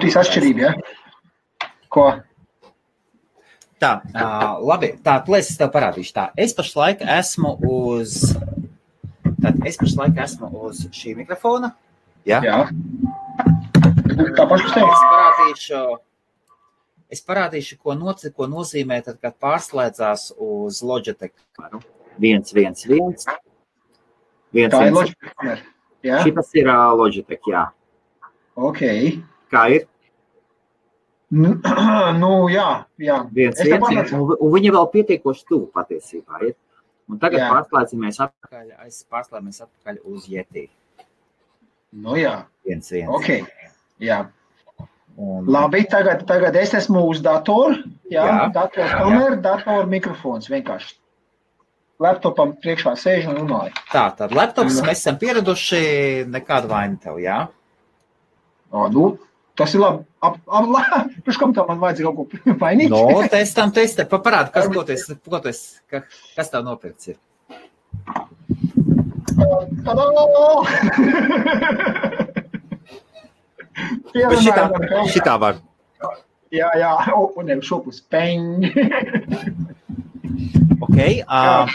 Jūtīs atšķirību, ja? Ko? Tā, uh, labi. Tā, plēs, es tev parādīšu. Tā, es pašlaik esmu uz. Tad es pašlaik esmu uz šī mikrofona. Ja? Jā. Tā paša Es teiks. parādīšu, es parādīšu ko, noc, ko nozīmē, tad, kad pārslēdzās uz Logitech. Viens, viens, viens. viens, Tā ir viens. loģika. kamera. Jā, Šitas ir uh, Logitech, jā. ok. Kā ir? Nu, nu jā, jā. Viens, viens, viens. Un, un viņi vēl pietiekoši tuvu patiesībā ir. Un tagad pārslēdzamies atpakaļ, es pārslēdzamies atpakaļ uz Yeti. Nu jā, Viens, viens. ok. Jā. Un, Labi, tagad, tagad es esmu uz datora. Jā, Jā. datora kamera, datora mikrofons vienkārši. Laptopam priekšā sēž un runāja. Tā, tad laptops mēs esam pieraduši, nekāda vaina tev, jā? O, nu, tas ir labi. Ap, ap, labi. Pirms kam tam vajadzēja kaut ko mainīt? No, testam, testam, paparādi, kas, ko tu esi, ko tu esi, ka, kas tev nopirks ir. Tadā! Šitā, šitā var. Jā, jā, o, un nevis šopus. Peņ! Ok. Uh,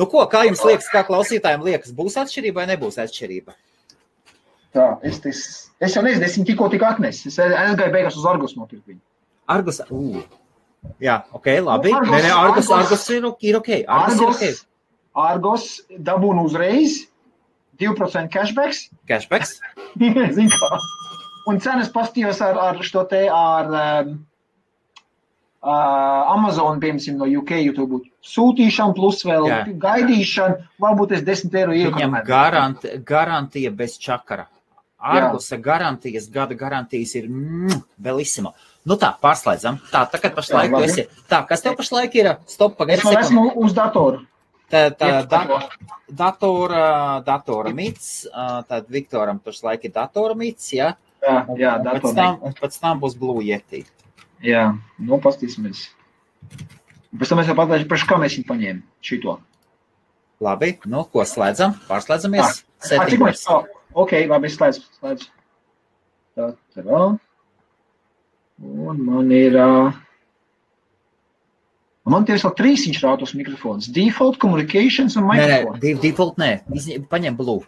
nu ko, kā jums liekas, kā klausītājiem liekas, būs atšķirība vai nebūs atšķirība? Tā, es, es, es jau nezinu, es viņu tikko tik atnesu. Es, es gāju beigās uz Argus nopirkt viņu. Argus, uh. Jā, ok, labi. Nu, Argus- Nē, nē, Argus, Argus- Argus ir ir ok. Argus ir Argus, ok. Argus dabūna uzreiz 2% cashbacks. Cashbacks. Zini kā. Un cenas pastījos ar, ar šo te, ar um, uh, Amazon, piemēram, no UK YouTube sūtīšanu, plus vēl Jā. Gaidīšanu. Varbūt es 10 eiro Viņam iekonomēju. garant, garantija bez čakara. Argusa garantijas, gada garantijas ir mm, vēl izsima. Nu tā, pārslēdzam. Tā, tagad pašlaik Jā, esi. Tā, kas tev pašlaik ir? Stop, Es pagaidi. sekundi. esmu uz datoru. Tā, tā, da, datora, datora mīts, tad Viktoram pašlaik ir datora mīts, jā. Jā, jā un, pēc datorā. tam, pēc tam būs Blue Yeti. Jā, nu pastīsimies. Pēc tam es jau pateicu, priekš kā mēs viņu paņēmām šito. Labi, nu ko slēdzam? Pārslēdzamies. Ah, cik mēs? Settings. Oh, ok, labi, es slēdzu. slēdzu. Tā, tā, tā. Un man ir. ā, Man tie ir vēl trīs inču rātos mikrofons. Default, communications un Nē, nē, microphone. div- default nē. Izņem- Paņem Blue.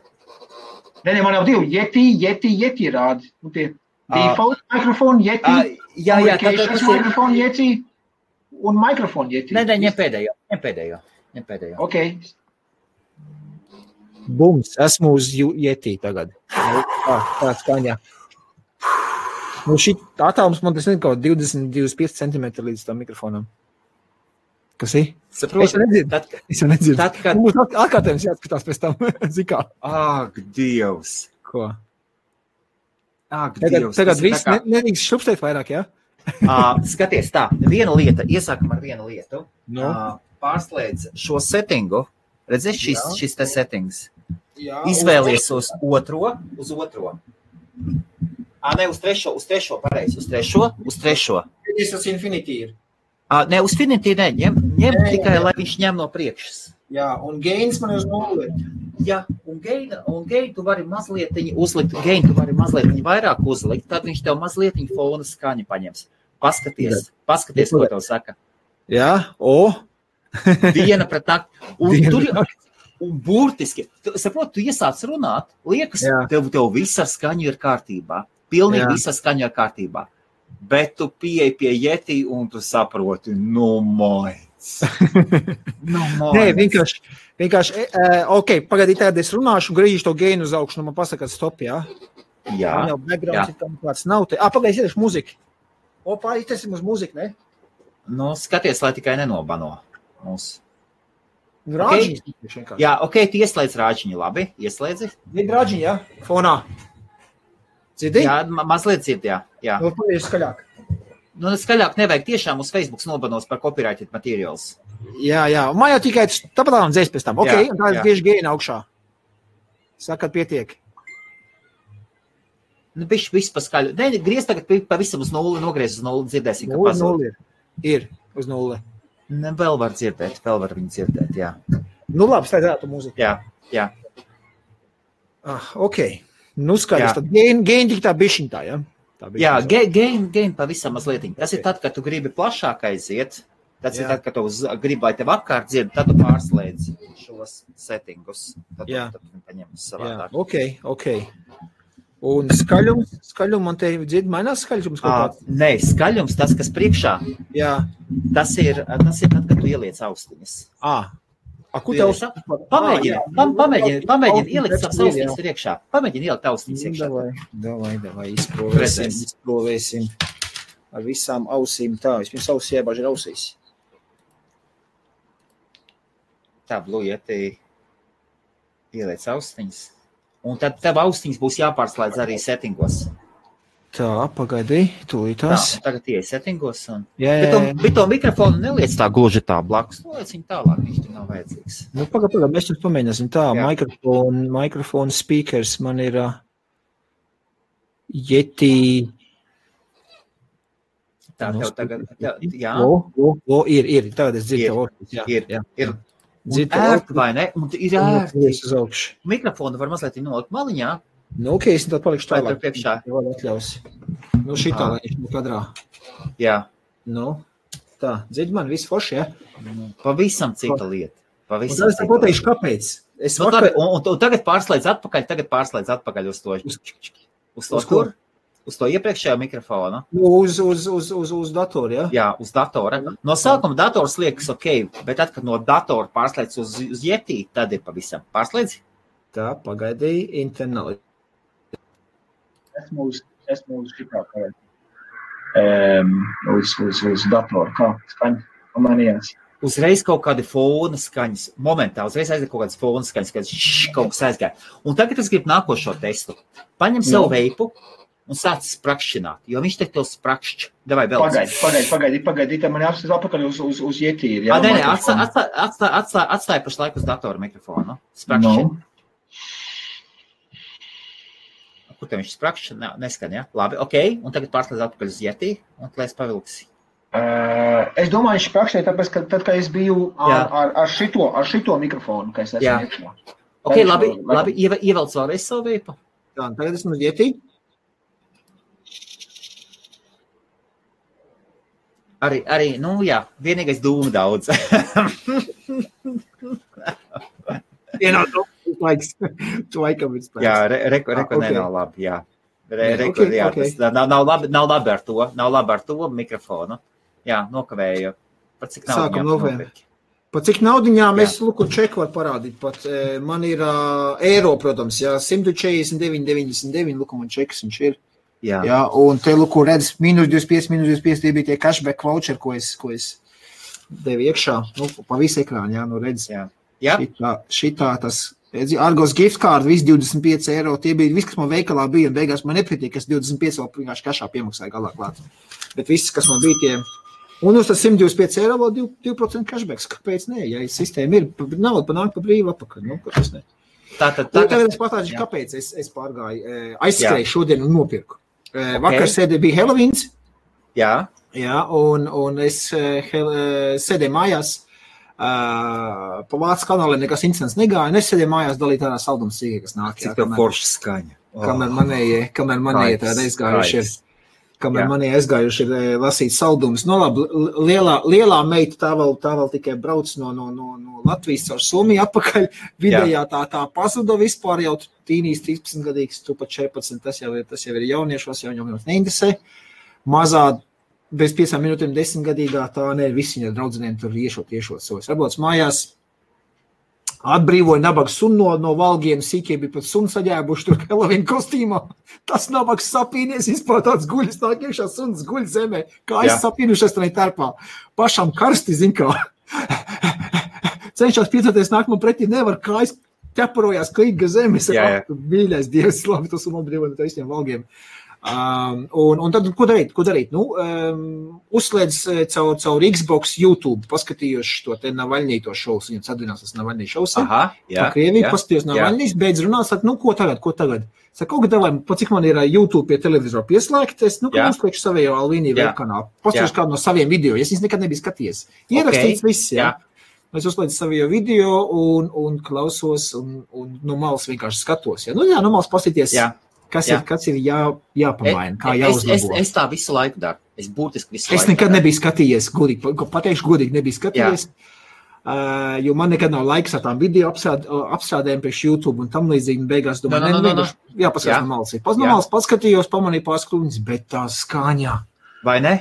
Nē, nē, man jau divi. Yeti, Yeti, Yeti rādi. Nu, tie Ā. default mikrofonu, Yeti. Ah, jā, jā, tā, tā, communications tas ir. mikrofonu, Yeti un mikrofonu, Yeti. Nē, nē, ņem pēdējo. Ņem pēdējo. Ņem pēdējo. Ok, Bums, esmu uz Yeti tagad. Nu, Tā, tā skaņa. Nu, šī attālums man tas ir kaut 20-25 cm līdz tam mikrofonam. Kas ir? Es jau Saprotu? nedzirdu. Tad, Es jau nedzirdu. tad kad. Mums at- atkārtojums jāskatās pēc tam. Zikā. Ak, Dievs! Ko? Ak, Tagad, Dievs! tagad viss kā- ne- nedrīkst šupstēt vairāk, jā? Ā, Skaties, tā, viena lieta, iesākam ar vienu lietu. Nu, Ā, Pārslēdz šo settingu. Redziet, šis, Jā. šis te settings. Jā. Izvēlies uz otro, uz otro. Ā, ne, uz trešo, uz trešo, pareizi, uz trešo, uz trešo. Tas tas Infinity ir. Ā, ne, uz finitī ne, ņem, ņem Nē, tikai, nē. lai viņš ņem no priekšas. Jā, un gains man ir uz nulli. Jā, un geinu, un geinu tu vari mazliet uzlikt, geinu tu vari mazliet vairāk uzlikt, tad viņš tev mazliet fona skaņu paņems. Paskaties, paskaties, ko tev saka. Jā, o. Viena pret nakti. Un Viena tur ir un burtiski, tu saproti, tu iesāc runāt, liekas, Jā. tev, tev viss ar skaņu ir kārtībā. Pilnīgi Jā. viss ar skaņu ir kārtībā. Bet tu pieeji pie jetī un tu saproti, nu, moits. nu, Nē, moits. vienkārši. Vienkārši, e, e, ok, pagaidīt, tad es runāšu, un griežu to gēnu uz augšu, un man pasaka, stop, jā. Jā, Man jau backgrounds ir tam kāds nav. Te. Ah, pagaidīt, iešu muziku. O, pārītesim uz muziku, ne? nu, skaties, lai tikai nenobano mūs. Rāģiņas. Okay. Jā, ok, tu ieslēdz rāģiņu, labi, ieslēdzi. Ir rāģiņa, jā, fonā. Dzirdi? Jā, ma mazliet dzird, jā. jā. Nu, paliec skaļāk. Nu, skaļāk nevajag tiešām uz Facebook nobanos par copyrighted materials. Jā, jā, un man jau tikai tāpat tā dzēs pēc tam. Ok, Jā, un tā ir tieši gēna augšā. Sakat, pietiek. Nu, bišķi viss paskaļ. Nē, griez tagad pavisam uz nulli, nogriez uz nulli, dzirdēsim, ka pazūd. nulle ir. Ir uz nulle. Ne, vēl var dzirdēt, vēl var viņu dzirdēt, jā. Nu, labi, ārā mūziku. Jā, jā. Ah, ok. Nu, skaidrs. Jā. Tad gēna gēna tik tā bišķiņ tā, jā. Tā Jā, game, game pavisam mazliet. Tas ir Ok. tad, kad tu gribi plašāk aiziet. Tas ir Jā. tad, kad tu uz, gribi, lai tev apkārt dzird, tad tu pārslēdz šos settingus. Tad, Jā. tad tu paņem Jā, savādāk. ok, ok. Un skaļums, skaļums man te dzird, mainās skaļums kaut Ā, kāds. Nē, skaļums, tas, kas priekšā, Jā, tas ir, tas ir tad, kad tu ieliec austiņas. ā. A, ko tev ieliec- Pamēģini, pam, pamēģini, pamēģini ielikt savas austiņas. austiņas iekšā. Pamēģini ielikt austiņas iekšā. Davai, davai, davai, izprovēsim, izprovēsim ar visām ausīm. Tā, vispirms ausī jābāž ir ausīs. Tā blūjietī ieliec austiņas. Un tad tev austiņas būs jāpārslēdz arī settingos. Tā, pagaidi, tūlīt Tā, tagad ieej settingos. Un... Jā, Bet jā, to, jā. bet to mikrofonu neliec tā gluži tā blakus. Noliec viņu tālāk, viņš tur nav vajadzīgs. Nu, pagaidi, pagaidi, mēs jums pamēģināsim. Tā, Jā. mikrofon, mikrofon speakers man ir uh, Yeti. Tā Nu, tev tagad, tā, jā, O, o, o, ir, ir, tagad es dzirdu Ir, tev. Jā, ir, jā. ir. Un Dzirdu ērti, vai ne? Un ir ērti. Uz augšu. Mikrofonu var mazliet nolikt maliņā. Nu, ok, es tad palikšu tālāk. tur priekšā? Jā, atļaus. Nu, šī tā, lai viņš nav kadrā. Jā, Nu, tā, dzird man viss forši, ja? nu, pavisam cita lieta. Un Pavisam tad es tev pateikšu, lieta. kāpēc. Es Nu, vakar, tagad, un, un, un tagad pārslēdz atpakaļ, tagad pārslēdz atpakaļ uz to, Uz- uz to uz ko? Uz to iepriekšējo mikrofonu. Nu, uz, uz, uz, uz, uz datoru, ja? Jā, uz datora. No sākuma dators liekas ok, bet tad, kad no datora pārslēdz uz, uz jetī, tad ir pavisam pārslēdz. Tā, pagaidīja, internali. Esmu uz, esmu uz šitā kā um, uz, uz, uz datoru. Kā skaņa pamanījās? Uzreiz kaut kāda fona skaņas, momentā uzreiz aizgāja kaut kādas fona skaņas, kad šš, kaut kas aizgāja. Un tagad es gribu nākošo testu. Paņem sev Nu. veipu un sāc sprakšķināt, jo viņš te tev sprakšķ. Davai vēl. Pagaidi, pagaidi, pagaidi, pagaidi. Tad man jāapstāsta atpakaļ uz, uz, uz ietīri. Ā, Nē, nē, atstāj, atstāj, atstāj, atstāj, atstāj pašlaik uz datora mikrofonu. Sprakšķin. Nu. Kur te viņš sprakšķ? Nē, neskan, jā. Labi, ok. Un tagad pārslēdz atpakaļ uz jetī un lēs pavilksi. Uh, es domāju, ka prakšē, tāpēc, ka tad, kad es biju ar, Jā. ar, ar, šito, ar šito mikrofonu, ka es esmu Jā. iekšā. Ok, Lai labi, lai- labi. Ieve- Ievelc vēlreiz savu veipu. Tā, un tagad esmu ietī. Arī, arī, nu jā, vienīgais dūmu daudz. Tu laiks. Tu laikam ir spēks. jā, re, reko, ok. okay. nav labi, jā. Re, Jā, reko, ok, jā, ok. tas nav, nav, labi, nav labi ar to, nav labi ar to mikrofonu. Jā, nokavēju. Pat cik nav Sākam novērtēt. Pa cik naudiņām es lūku čeku var parādīt? Pat, e, man ir uh, eiro, protams, jā, 149,99, lūku man čeks viņš ir. Jā, jā. Un te lūku redz, minus 25, minus 25, tie bija tie cashback voucher, ko es, ko es devu iekšā. Nu, pa visu ekrānu, jā, nu redz. jā. jā. Šitā, šitā tas, redzi, Argos gift card, viss 25 eiro, tie bija viss, kas man veikalā bija, un beigās man nepatīk, kas 25 vēl vienkārši kašā piemaksāja galā klāt. Bet viss, kas man bija tie, un uz tas 125 eiro vēl 2%, 2% cashbacks, kāpēc ne, ja sistēma ir, nauda panāk pa brīvu apakaļ, nu, kāpēc ne. Tā tad Tagad, tagad es patāšu, kāpēc es, es pārgāju, eh, aizskrēju šodien un nopirku. Eh, Vakar Ok. sēdē bija Helovíns, Jā, Jā, un, un es eh, hel- eh, sēdēju mājās. Uh, pa Vācijas kanāliem nekas interesants negāja. Es sēdēju mājās, dalīju tādā salduma sīkā, kas nāk. cik tev forša skaņa. Kamēr manējie, kamēr manējie tādi aizgājuši ir. Kamēr Jā. manējie aizgājuši ir eh, lasīt saldumus. No labi, li- lielā, lielā meita tā vēl, tā vēl tikai brauc no, no, no, no Latvijas caur Somiju atpakaļ. Vidējā tā, tā pazuda vispār jau tīnīs 13 gadīgs, tu pat 14, tas jau ir, tas jau ir jauniešos, jau viņam neinteresē. Mazā bez piecām minūtēm desmitgadīgā tā ne visi viņa draudzenēm tur iešot, iešot savus. Varbūt mājās atbrīvoja nabaga sunu no, no valgiem, sīkie bija pat sunu saģēbuši tur Helovīna kostīmā. Tas nabags sapīnies, vispār tāds guļas, tā iekšā sunas guļ zemē, kā es sapīnušies tajā tarpā. Pašam karsti, zin kā. Cenšas piecelties nākamā pretī, nevar kājas ķeparojās klīga zemes. Jā, jā. Mīļais dievs, labi, tas un atbrīvoja no taisniem valgiem. Um, un, un tad, ko darīt? Ko darīt? Nu, um, uzslēdz eh, caur, caur Xbox, YouTube, paskatījos to te Navaļnīto šovu. Viņam sadarbinās tas Navaļnī šovs. Aha, jā. Jā, Krievija jā. paskatījos jā. Navaļnīs, beidz runāt, saka, nu, ko tagad, ko tagad? Saka, kā davai, cik man ir ā, YouTube pie televizora pieslēgts, es, nu, Jā. kā uzklieku savējo Alvīniju Jā. webkanālu. Paskatījos Jā. kādu no saviem video, es viņus nekad nebiju skatījies. Ierakstīts Ok. viss, jā. Es uzlieku savu video un, un klausos, un, un no malas vienkārši skatos. Jā, nu, jā, no malas paskatīties. Jā. kas Jā. ir, kas ir jā, jāpamaina, kā es, es, jāuzlabo. es tā visu laiku daru. Es būtiski visu Es laiku. nekad daru. nebiju skatījies, godīgi, pa- pateikšu, godīgi nebiju skatījies. Uh, jo man nekad nav laiks ar tām video apstrād, apstrādēm priekš YouTube un tam līdzīgi. Beigās domāju, no, no, no, no, no. Jā, paskatās Jā. no malas. ir. Jā. malas paskatījos, pamanīju pāris kļūdas, bet tā skaņa. Vai ne?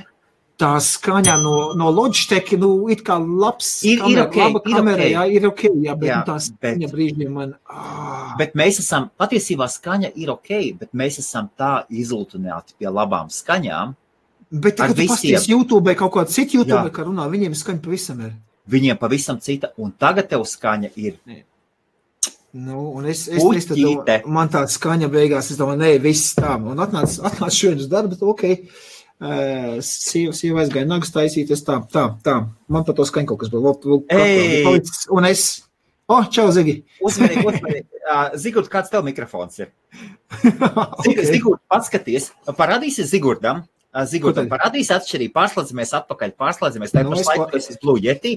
Tā skaņa no, no Logitech, nu, it kā labs. Ir- ir kamera, ok, laba ir kamera, ok. jā, ir ok, jā, bet Jā, jā, tā skaņa bet- brīžiem man. Ah, Bet mēs esam, patiesībā skaņa ir ok, bet mēs esam tā izlutināti pie labām skaņām. bet tagad pasties YouTube kaut kādu citu YouTube, Jā. kā runā, viņiem skaņa pavisam ir. Viņiem pavisam cita, un tagad tev skaņa ir. Nu, un es, es, es tad man tā skaņa beigās, es domāju, nē, viss tā. Un atnāc, atnāc šodien uz darbu, ok. Uh, sieva, sieva aizgāja nagas taisīt, es tā, tā, tā. Man par to skaņu kaut kas bija. Vēl, vēl, palicis, un es, oh, čau, Zigi. Uzmanīgi, uzmanīgi. Ā, Zigurd, kāds tev mikrofons ir? Zig, okay. Zigurd, paskaties, parādīsies Zigurdam. Ā, Zigurdam Ko tad? parādīs atšķirību, pārslēdzamies atpakaļ, pārslēdzamies. Tā Nu, pašā es laikā pa- tu esi Blue Yeti.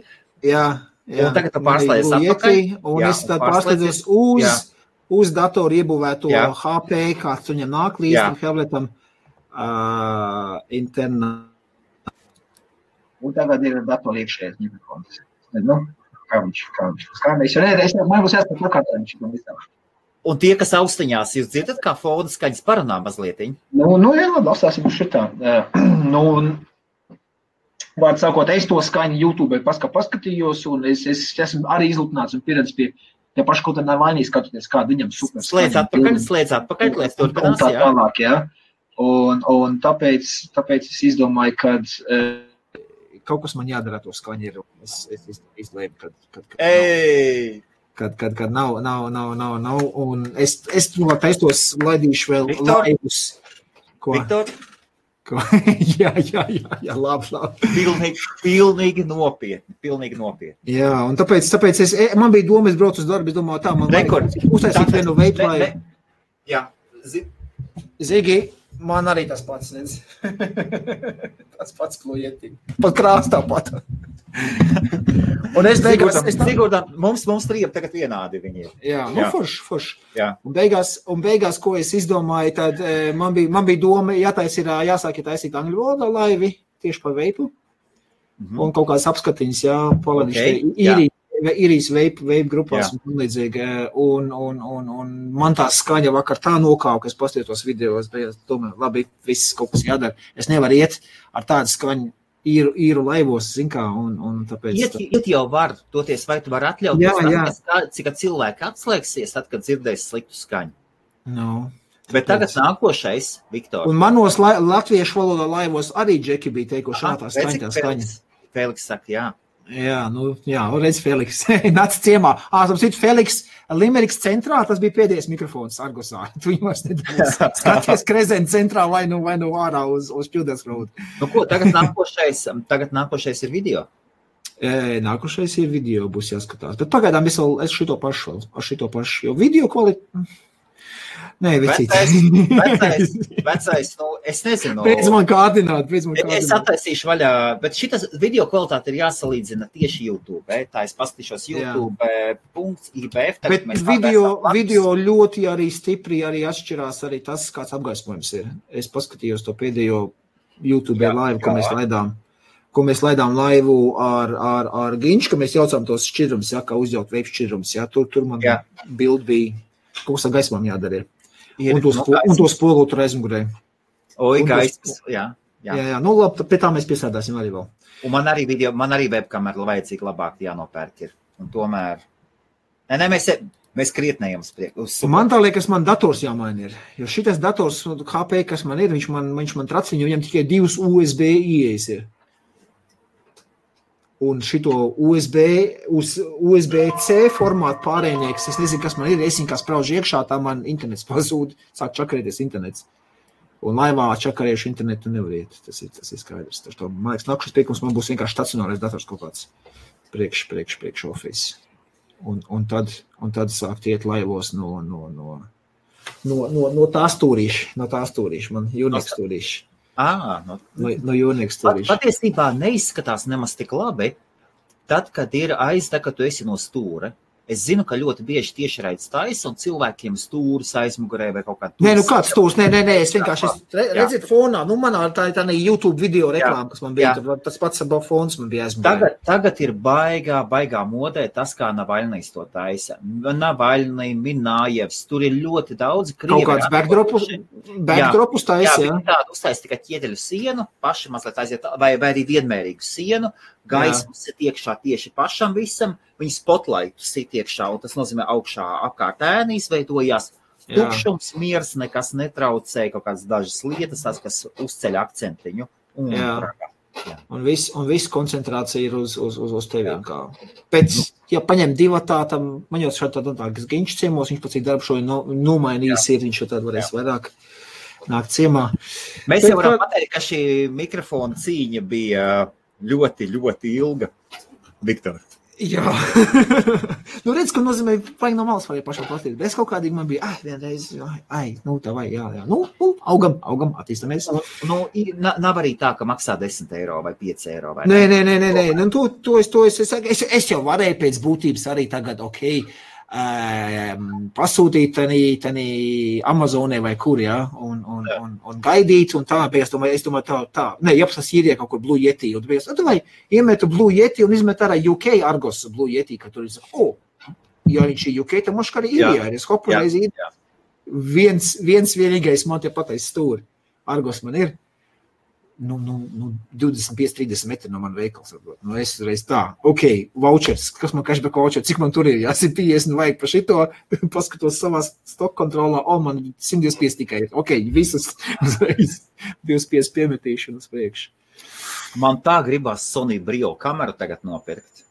Jā, jā. Un tagad tu pārslēdzies atpakaļ? Un Jā, es tad pārslēdzies- uz, Jā. uz datoru iebūvēto Jā. HP, kāds viņam nāk līdz tam tabletam. Uh, interna. Un tagad ir datorā iekšējais mikrofons. Nu, kā viņš skanēs. Jo nē, es man būs jāsaka, kā tā viņš to izdarā. Un tie, kas austiņās, jūs dzirdat, kā fona skaņas parunā mazliet. Nu, nu jā, labi, apstāsim šitā. Nu, vārds sakot, es to skaņu YouTube paska, paskatījos, un es, es esmu arī izlutināts un pieredzējis pie tā paša kaut kādā vainīgi skatoties, kāda viņam super Slēdz atpakaļ, slēdz atpakaļ, lai es un turpinās. tā tālāk, jā. Un, un tāpēc, tāpēc es izdomāju, ka uh, Kaut kas man jādara ar to skaņu. Ir. Es, es, es izlēmu, kad, kad, kad, Ei! kad, kad, kad nav, nav, nav, nav, nav. Un es, es to testos, laidīšu vēl laivus. Ko? Viktor, Ko? jā, jā, jā, jā, labi, labi. pilnīgi, pilnīgi nopietni, pilnīgi nopietni. Jā, un tāpēc, tāpēc es, e, man bija doma, es braucu uz darbu, es domāju, tā man Rekord. uztaisīt vienu veidu, lai Jā, zi- Zigi, man arī tas pats nedz. tas pats klujeti. Pat krāstā pat. un es beigās, es Sigurdam, mums, mums trījiem tagad vienādi viņi ir. jā, nu Jā. forši, forši. Jā. Un beigās, un beigās, ko es izdomāju, tad eh, man bija, man bija doma, jātais ir, jāsāk ir taisīt angļu valodā laivi tieši par veipu. Mhm. Un kaut kādas apskatiņas, jā, paladīšu Ok, okay, jā. Īrijas, īrijas veipu grupās Jā. un tam līdzīgi. eh, Un, un, un, un man tā skaņa vakar tā nokāva, ka es paskatījos video, es domāju, labi, viss kaut kas jādara. Es nevaru iet ar tādu skaņu īru, īru laivos, zin kā, un, un tāpēc. Iet, iet jau var, toties vai tu vari atļauties, Jā, jā. kā, cik cilvēki atslēgsies, tad, kad dzirdēs sliktu skaņu. No. Bet tagad nākošais, Viktor. Un manos la latviešu valodā laivos arī džeki bija teikuši, Aha, šā tā redzi, skaņa, tā skaņa. Feliks, Feliks saka, jā. Jā, nu, jā, redz, Feliks. Nāc ciemā. Ā, tam citu, Feliks, Limeriks centrā, tas bija pēdējais mikrofons Argosā. Tu viņu vairs nedabūsi. Skaties krezēni centrā vai nu, vai nu ārā uz, uz Pilders Road. Nu, ko, tagad, nākošais, tagad nākošais ir video. Nākošais ir video, būs jāskatās. Bet pagaidām es vēl, es šito pašu šito pašu, jo video kvalitāte. Nē. Vecais, vecais, vecais, nu, es nezinu. Pēc man kārdināt, pēc man Es kārdināt. attaisīšu vaļā, bet šis video kvalitāte ir jāsalīdzina tieši YouTube. eh? Tā es paskatīšos Jā. YouTube.IBF. Bet video, video ļoti arī stipri arī atšķirās arī tas, kāds apgaismojums ir. Es paskatījos to pēdējo YouTube Jā, laivu, ko jā. mēs laidām. Ko mēs laidām laivu ar, ar, ar Ginču, ka mēs jaucām tos šķidrumus, ja, kā uzjaukt veidu šķidrumus. Ja, tur, tur man Jā. bild bija, ko ar gaismām jādara. Ir. Ir, Un to, nu, un to spolu tur aizmugurē. Oi, tos- gaismas, jā. Jā. Jā, jā, nu labi, pie tā mēs piesādāsim arī vēl. Un man arī video, man arī webkamera vajadzīga labāk jānopērk ir. Un tomēr, nē, nē, mēs, mēs uz priekšu. Uz Un man tā liekas, man dators jāmaina ir. Jo šis dators, HP, kas man ir, viņš man, viņš man traciņ, viņam tikai divas USB ieejas ir. Un šito USB, USB-C formātu pārējnieks, es nezinu, kas man ir, es viņu kā spraužu iekšā, tā man internets pazūd, sāk čakarēties internets. Un laivā čakarējuši internetu nevar iet, tas ir, tas ir skaidrs. Tas, to, man liekas, nākušas piekums man būs vienkārši stacionārais dators kaut kāds priekš, priekš, priekš office. Un, un, tad, un tad sākt iet laivos no, no, no, no, no, no tā stūrīša, no tā stūrīša, man Unix stūrīša. À, no, No, no Unix Pat, patiesībā neizskatās nemaz tik labi. Tad, kad ir aiz, tā, kad tu esi no stūra, Es zinu, ka ļoti bieži tieši raids taisa un cilvēkiem stūris aizmugurē vai kaut kā Nē, nu kāds stūrs, nē, nē, nē, es vienkārši, re, Jā. redziet, fonā, nu manā tā ir tā ne YouTube video reklāma, kas man bija, Jā. tur tas pats fons man bija aizmugurē. Tagad, tagad ir baigā, baigā modē tas, kā Navaļnijas to taisa. Navaļnija, Minājevs, tur ir ļoti daudz Kaut kāds backdropus, backdropus Jā, taisa, jā. viņi tādu uztaisīja tikai ķieģeļu sienu, paši mazliet aiziet, vai, vai arī vienmērīgu sienu, gaismas ir iekšā tieši pašam visam, viņi spotlightu sit iekšā, un tas nozīmē augšā apkārt ēni izveidojās. Jā. Tukšums, miers, nekas netraucē, kaut kādas dažas lietas, tas, kas uzceļ akcentiņu. Un, Jā. Un viss, un viss koncentrācija ir uz, uz, uz, uz teviem. Kā. Pēc, ja paņem divu tādu, man jau šādi tādu, tā, kas viņš ciemos, viņš pats ir darbu šo no, nomainījis, ir viņš jau tad varēs vairāk nākt ciemā. Mēs Bet jau varam pateikt, ka šī mikrofona cīņa bija ļoti, ļoti ilga. Viktor. Jā, nu redz, ka nozīmē, vajag no malas varēja pašam platīt. Bez kaut kādīgi man bija, ah, vienreiz, ai, ai, nu, tā vai, jā, jā, nu, nu, augam, augam, attīstamies. Nu, na- nav arī tā, ka maksā 10 eiro vai 5 eiro. Vai Nē, nē, nē, nē, nē. Nu, to, to, es, to es, es, es, es jau varēju pēc būtības arī tagad, ok, um, pasūtīt tādā Amazonē vai kur, ja, un, un, un, un gaidīt, un tā, bet es domāju, es domāju, tā, tā, nē, jāpasas īrijā kaut kur Blue Yeti, un bija, nu, vai iemetu Blue Yeti un izmet ārā UK Argos Blue Yeti, ka tur ir, o, ja viņš ir UK, tad moškā arī Jā. ir, es hopu Jā, reiz ir. jā. Viens, viens vienīgais man te patais stūri. Argos man ir. Nu, nu, nu 25, 30 metri no manas veikals. varbūt. Nu, es reiz tā, ok, vouchers, kas man cashback voucher, cik man tur ir? Jā, 150 vajag par šito, paskatos savā stock kontrolā, o, man 125 tikai ir. Ok, visas uzreiz 25 piemetīšanu uz priekšu. Man tā gribās Sony Brio kameru tagad nopirkt.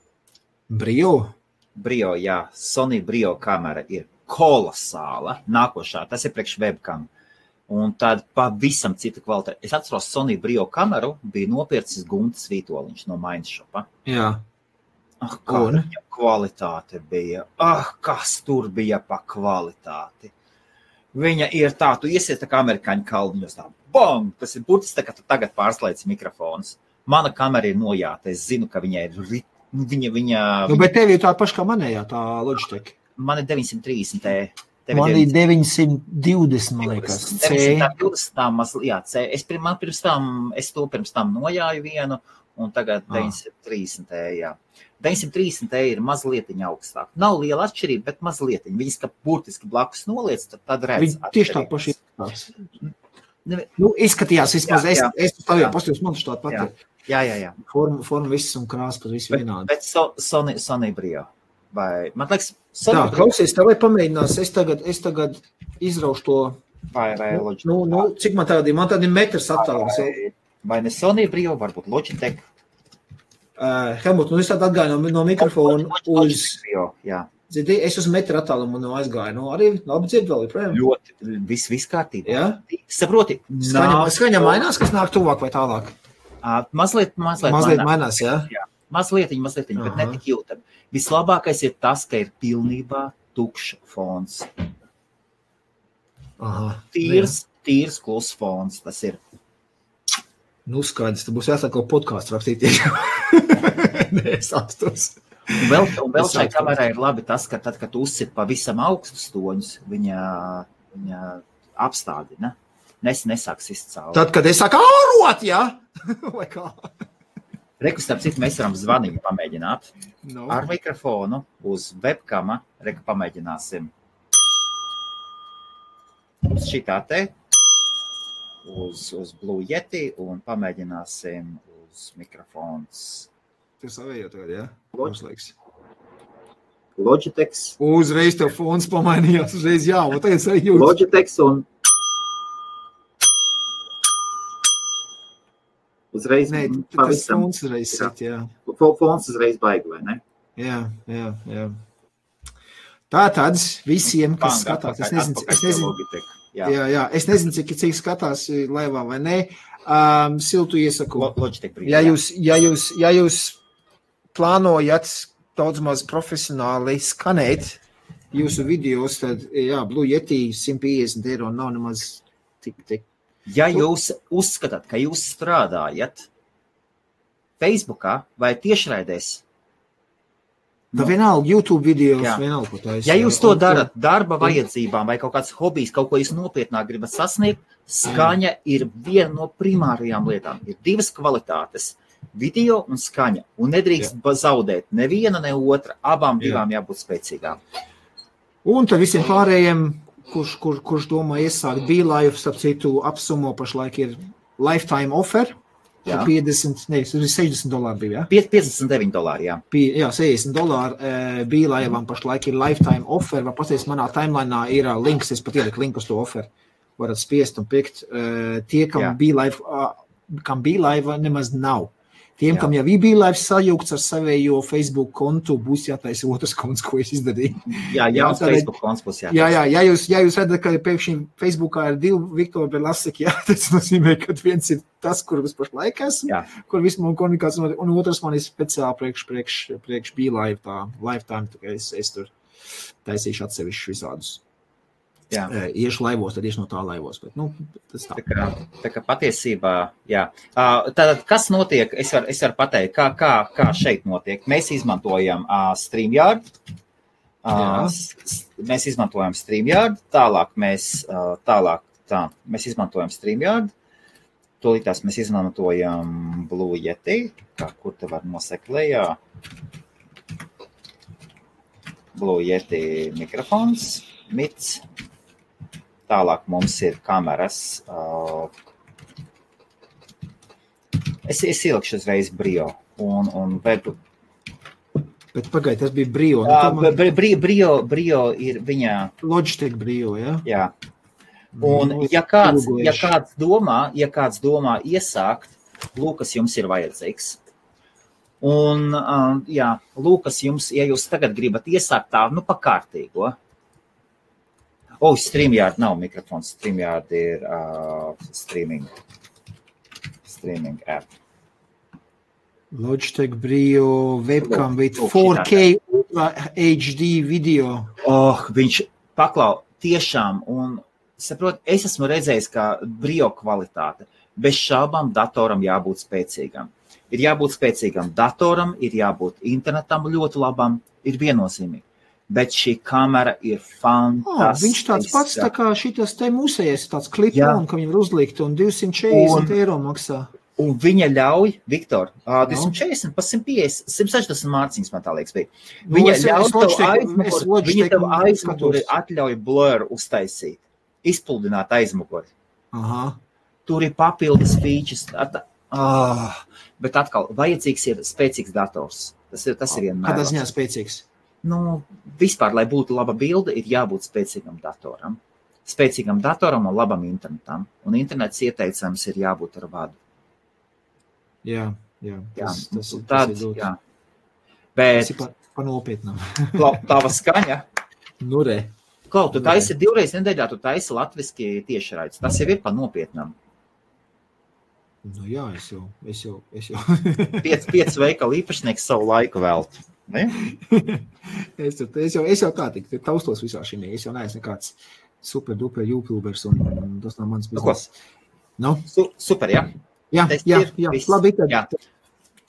Brio? Brio, jā, Sony Brio kamera ir kolosāla. Nākošā, tas ir priekš webcam. Un tāda pavisam cita kvalitāte. Es atceros, Sony Brio kameru bija nopircis Gunts Vitoļņš no Mainšopa. Jā. Ah, kāda viņa kvalitāte bija. Ah, kas tur bija pa kvalitāti. Viņa ir tā, tu iesiet tā kā amerikāņu kalniņos, tā bam! Tas ir burtiski tā, ka tu tagad pārslēdz mikrofons. Mana kamera ir nojāta. Es zinu, ka viņai ir rit... Viņa, viņa, Nu, bet tev ir tā paša kā manējā, tā Logitech. man ir 930. Tev Man ir 920, man liekas. C. 920. tā mazliet, jā, C. Es, pir- man pirms tam, es to pirms tam nojāju vienu, un tagad Ah. 930. jā. 930 ir mazliet augstāk. Nav liela atšķirība, bet mazliet. Viņas kā burtiski blakus noliec, tad, tad redz. Viņi tieši tā paši izskatās. Nu, izskatījās, vismaz Jā, es, jā. es stāvēju, Jā. paskatījos, man tas tāda pati. Jā. Jā, jā. Forma, forma viss un krāsa pat viss Bet, vienādi. bet so, Sony, Sony Brio. Vai, man liekas, Tā, Sony Brio klausies, tev vajag pamēģināt, es tagad, es tagad izraušu to, vai, vai nu, Logitech. nu, nu, cik man tādi, man tādi metrs attālums. Vai, vai ne Sony Brio, varbūt Logitech. Uh, Helmut, nu es tādu atgāju no, no mikrofona uz, jā. dzirdi, es uz metru attālumu no aizgāju, nu arī labi dzird vēl, joprojām. Ļoti, viss, viss kārtībā. Jā? Saproti, Skaņa, skaņa mainās, kas nāk tuvāk vai tālāk? Ā, Mazliet, mazliet, Mazliet mainās. mainās, jā? Mazliet, mazliet, bet ne tik jūtami. Vislabākais ir tas, ka ir pilnībā tukšs fons. Aha. Tīrs, tīrs kluss fons. Tas ir. Nu, skaidrs, tad būs jāsāk kaut podkāstu rakstīt. Nē, es apstos. Un vēl, un vēl šai kamerai ir labi tas, ka tad, kad uzsit pavisam augstus toņus, viņa, viņa apstādina. Nes, nesāks izcelt. Tad, kad es saku, ārot, jā? Vai kā? Reku, starp citu, mēs varam zvaniņu pamēģināt. No. Ar mikrofonu uz webkama. Reku pamēģināsim. Uz šitā te. Uz, uz Blue Yeti un pamēģināsim uz mikrofons. Tu savējo tagad, jā? Log- Uzliks. Logitech. Uzreiz tev fons pamainījās, uzreiz jā, un tagad arī jūtu. Logitech un uzreiz Nē, tas pavisam. fons uzreiz sit, jā. Fo- Fons uzreiz baigi, vai ne? Jā, jā, jā. Tā tad visiem, kas Bang, skatās, es nezinu, es nezinu. Jā. jā, jā, es nezinu cik, cik skatās eh, laivā vai nē. Um, siltu iesaku. Lo- Logitech brīdī. Ja jūs, ja jūs, ja jūs plānojat daudz maz profesionāli skanēt jūsu video, tad, jā, Blue Yeti 150 eiro nav nemaz tik, tik. Ja jūs uzskatāt, ka jūs strādājat Facebookā vai tiešraidēs, Tā vienalga, YouTube video, Jā. vienalga, ko taisa. Ja jūs to darat darba vajadzībām vai kaut kāds hobijs, kaut ko jūs nopietnāk gribat sasniegt, skaņa ir viena no primārajām lietām. Ir divas kvalitātes - video un skaņa. Un nedrīkst ba- zaudēt neviena, ne otra. Abām Jā. divām jābūt spēcīgām. Un tad visiem pārējiem, kurš, kur, kurš domā iesākt bīlāju, starp citu, apsumo pašlaik ir lifetime offer. Jā. 50, nevis, tas ir 60 dolāri bija, ja? Pie- 59 dolāri. Jā. Pie, jā, 60 dolāri e, bīlājam pašlaik ir lifetime offer, vai pasties manā timelinā ir ā, links, es pat ieliku linku uz to offer. Varat spiest un pikt. E, tie, kam Jā. bīlaiv, kam bīlaiva nemaz nav. Tiem, Jā. kam jau ir bīlaivs sajūgts ar savējo Facebook kontu, būs jātaisa otrs konts, ko es izdarīju. Jā, jā, Facebook konts būs jā. Jā, jā, ja jūs, ja jūs redzat, ka pēkšņi Facebookā ir divi Viktori Belasiki, jā, tas nozīmē, ka viens ir tas, kur es pašlaik esmu, Jā. kur viss man komunikācija, notiek, un otrs man ir speciāli priekš, priekš, priekš bija live, tā lifetime, tā kā es, es tur taisīšu atsevišķus visādus. Jā. E, Iešu laivos, tad iešu no tā laivos, bet, nu, tā. Tā kā, tā kā patiesībā, jā. Uh, Tātad, kas notiek? Es varu, es varu pateikt, kā, kā, kā šeit notiek. Mēs izmantojam uh, StreamYard. Uh, mēs izmantojam StreamYard. Tālāk mēs, uh, tālāk, tā, mēs izmantojam StreamYard. Tūlītās mēs izmantojam Blue Yeti, kā, kur te var nosekt lejā. Blue Yeti mikrofons, mits. Tālāk mums ir kameras. Es, es ielikšu uzreiz brio. Un, un web, Bet pagaid, tas bija brīvo. Nu, uh, tā man brio, brio, brio ir viņa. Logitech brīvo, jā? Jā. Un, Nu, ja kāds, ja kāds domā, ja kāds domā iesākt, lūk, kas jums ir vajadzīgs. Un, jā, lūk, kas jums, ja jūs tagad gribat iesākt tā, nu, pa kārtīgo. O, oh, StreamYard nav mikrofons, StreamYard ir uh, streaming, streaming app. Logitech brīvo webcam with Lūk, 4K Ultra HD video. Oh, viņš paklau tiešām, un saprot, es esmu redzējis, kā brio kvalitāte. Bez šābām datoram jābūt spēcīgam. Ir jābūt spēcīgam datoram, ir jābūt internetam ļoti labam, ir viennozīmīgi. Bet šī kamera ir Oh, fantastiska. viņš tāds pats tā kā šis te mūsējais, tāds klips, Jā. kam viņam ir uzlikt, un 240 Un- eiro maksā. Un viņa ļauj, Viktor, Nu? 240, pa 150, 160 mārciņas, man tā liekas, bija. Nu, Viņa es- ļauj tev aizmuguri, viņa tev aizmuguri atļauj blur uztaisīt, izpludināt aizmuguri. Aha. tur ir papildus features. At, oh, bet atkal, vajadzīgs ir spēcīgs dators. Tas ir, tas ir vienmēr. Kādā ziņā spēcīgs? Nu, vispār, lai būtu laba bilde, ir jābūt spēcīgam datoram. Spēcīgam datoram un labam internetam. Un internets ieteicams ir jābūt ar vadu. Jā, jā. Jā, Tas, tas, ir- tad, tas ir ļoti. jā. Tas Bet ir pa, pa nopietnām. tava skaņa, Nu, re. Klau, tu taisi divreiz nedēļā, tu taisi latviski tiešraidus. Tas jau ir pa nopietnam. Nu, jā, es jau, es jau, es jau. Piec, piec veikalu īpašnieks savu laiku veltu. Es, es jau, es jau tā tik taustos visā šī. Es jau neesmu nekāds super duper YouTubers un, un tas nav mans Nu, bizness. Nu, Su, super, jā. jā, Tas jā, ir jā. viss. Labi, tad, Jā.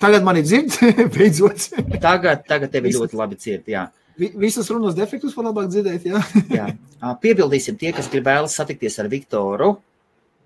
tagad man ir dzird, beidzot. Tagad, tagad tevi Viss. ļoti labi dzird. Jā. Vi- Visas runas defektus var labāk dzirdēt, jā. Jā. Piebildīsim tie, kas grib vēlas satikties ar Viktoru,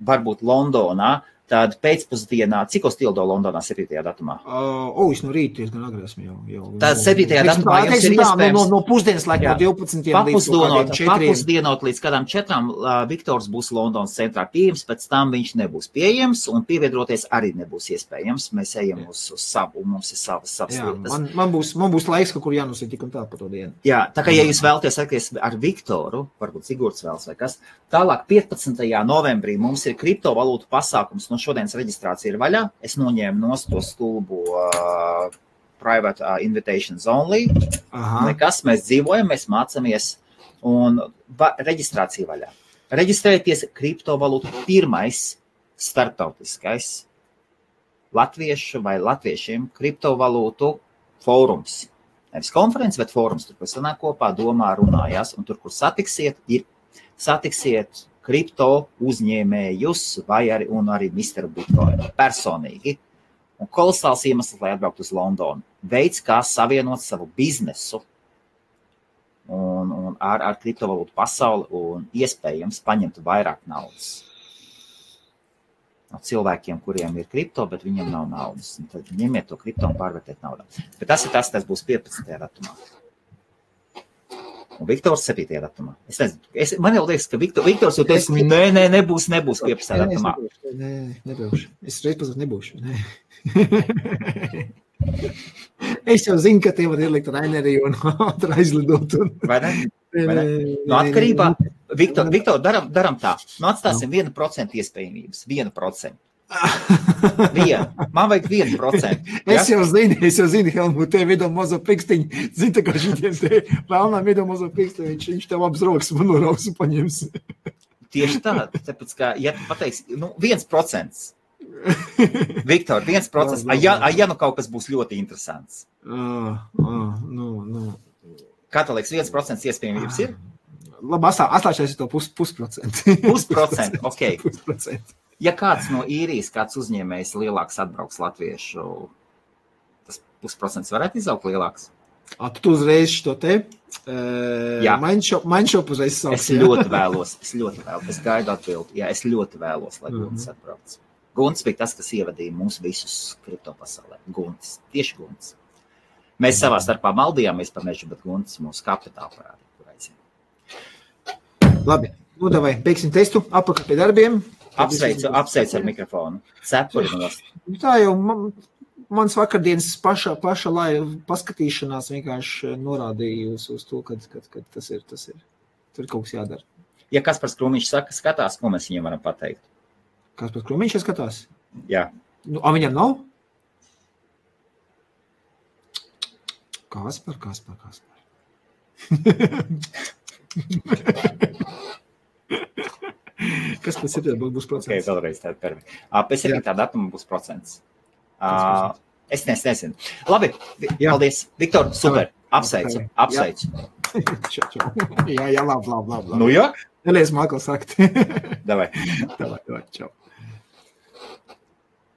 varbūt Londonā. Tad pēcpusdienā, cik uz tildo Londonā 7. datumā? Uh, o, es no rīta diezgan agri esmu jau. jau Tā jau- 7. teiksim datumā jums ir tā, No, no, no pusdienas laika, Jā. no 12. līdz Papusdienot, 4. papusdienot līdz kādām četrām uh, Viktors būs Londonas centrā pieejams, pēc tam viņš nebūs pieejams un pievienoties arī nebūs iespējams. Mēs ejam uz, uz savu, mums ir savas, savas Jā, lietas. man, man, būs, man būs laiks, ka kur jānosīt tik un tā par to dienu. Jā, tā kā ja jūs vēlaties satikties ar Viktoru, varbūt Sigurds vēlas vai kas, tālāk 15. novembrī mums ir kriptovalūtu pasākums, no šodienas reģistrācija ir vaļā. Es noņēmu nost to stulbu uh, private uh, invitations only. Aha, Nekas, mēs dzīvojam, mēs mācāmies, un va, reģistrācija vaļā. Reģistrējieties kriptovalūtu pirmais starptautiskais latviešu vai latviešiem kriptovalūtu fórums. Nevis konferences, bet fórums, tur, kur sanāk kopā, domā, runājās, un tur, kur satiksiet, ir satiksiet kripto uzņēmējus vai arī, arī Mr. Bitcoin personīgi. Un kolosāls iemesls, lai atbrauktu uz Londonu. Veids, kā savienot savu biznesu un, un ar, ar kriptovalūtu pasauli un iespējams paņemt vairāk naudas. No cilvēkiem, kuriem ir kripto, bet viņiem nav naudas. Un tad ņemiet to kripto un pārvērtiet naudā. Bet tas ir tas, kas būs 15. datumā. Un Viktors 7. datumā. Es nezinu, es, man jau liekas, ka Viktor, Viktors jau teica, nē, nē, nebūs, nebūs 15. Nē, es datumā. nebūšu. Nē, nebraukšu. Es reiz nebūšu. Nē. es jau zinu, ka tie var ielikt Rainerī un ātri aizlidot. Un... Vai ne? Nē, Vai ne? nē, No nē, atkarībā, nē. Viktor, Viktor daram, daram tā. Nu, atstāsim 1% iespējamības. 1%. Vienu. Man vajag 1%. Es jau zinu, es jau zinu, Helmut, tev ir mazo pikstiņu. Zini, kā šitiem te vēlnām ir mazo pikstiņu, viņš, viņš tev abas rokas man norauks un paņems. Tieši tā. Tāpēc, ka, ja tu pateiksi, nu, 1%. Viktor, 1%. A, ja, a, ja nu kaut kas būs ļoti interesants. Ah, ah, nu, nu. Kā tev liekas, 1% iespējamības ir? Labi, astā, astāšais ir to pus, pusprocentu. Pusprocent, ok. Pusprocentu. Ja kāds no īrijas, kāds uzņēmējs lielāks atbrauks latviešu, tas pusprocents varētu izaugt lielāks. A, tu uzreiz šo te Jā. mainšopu uzreiz sauc. Es ļoti vēlos, es ļoti vēlos, es gaidu atbildi. Jā, es ļoti vēlos, lai Mhm. Gunts atbrauc. Gunts bija tas, kas ievadīja mūs visus kripto pasaulē. Gunts, tieši Gunts. Mēs savā starpā maldījāmies par mežu, bet Gunts mūsu kapitāla parādīja. Labi, nu davai, beigsim testu, apakaļ pie darbiem. Apsveicu, apsveicu ar mikrofonu. Cepuri nost. Nu, Tā jau man, mans vakardienas paša, paša lai, paskatīšanās vienkārši norādīja uz, uz to, ka tas ir, tas ir. Tur kaut kas jādara. Ja kas par skrūmiņš saka, skatās, ko mēs viņam varam pateikt. Kas pēc krūmiņš skatās? Jā, Nu, a viņam nav? Kas par, kas par, kas par? kas pēc septiņiem būs procents? vēlreiz tāda perfekta. Pēc Jā. 7. datuma būs procents. Ā, Es nes, nezinu. Labi, Jā. paldies. Viktor, super. Apsveicu, apsveicu. Čau, čau. jā, jā, labi, labi, labi. Nu jā, Nelies mākslā sakt. davai. Davai, davai, čau.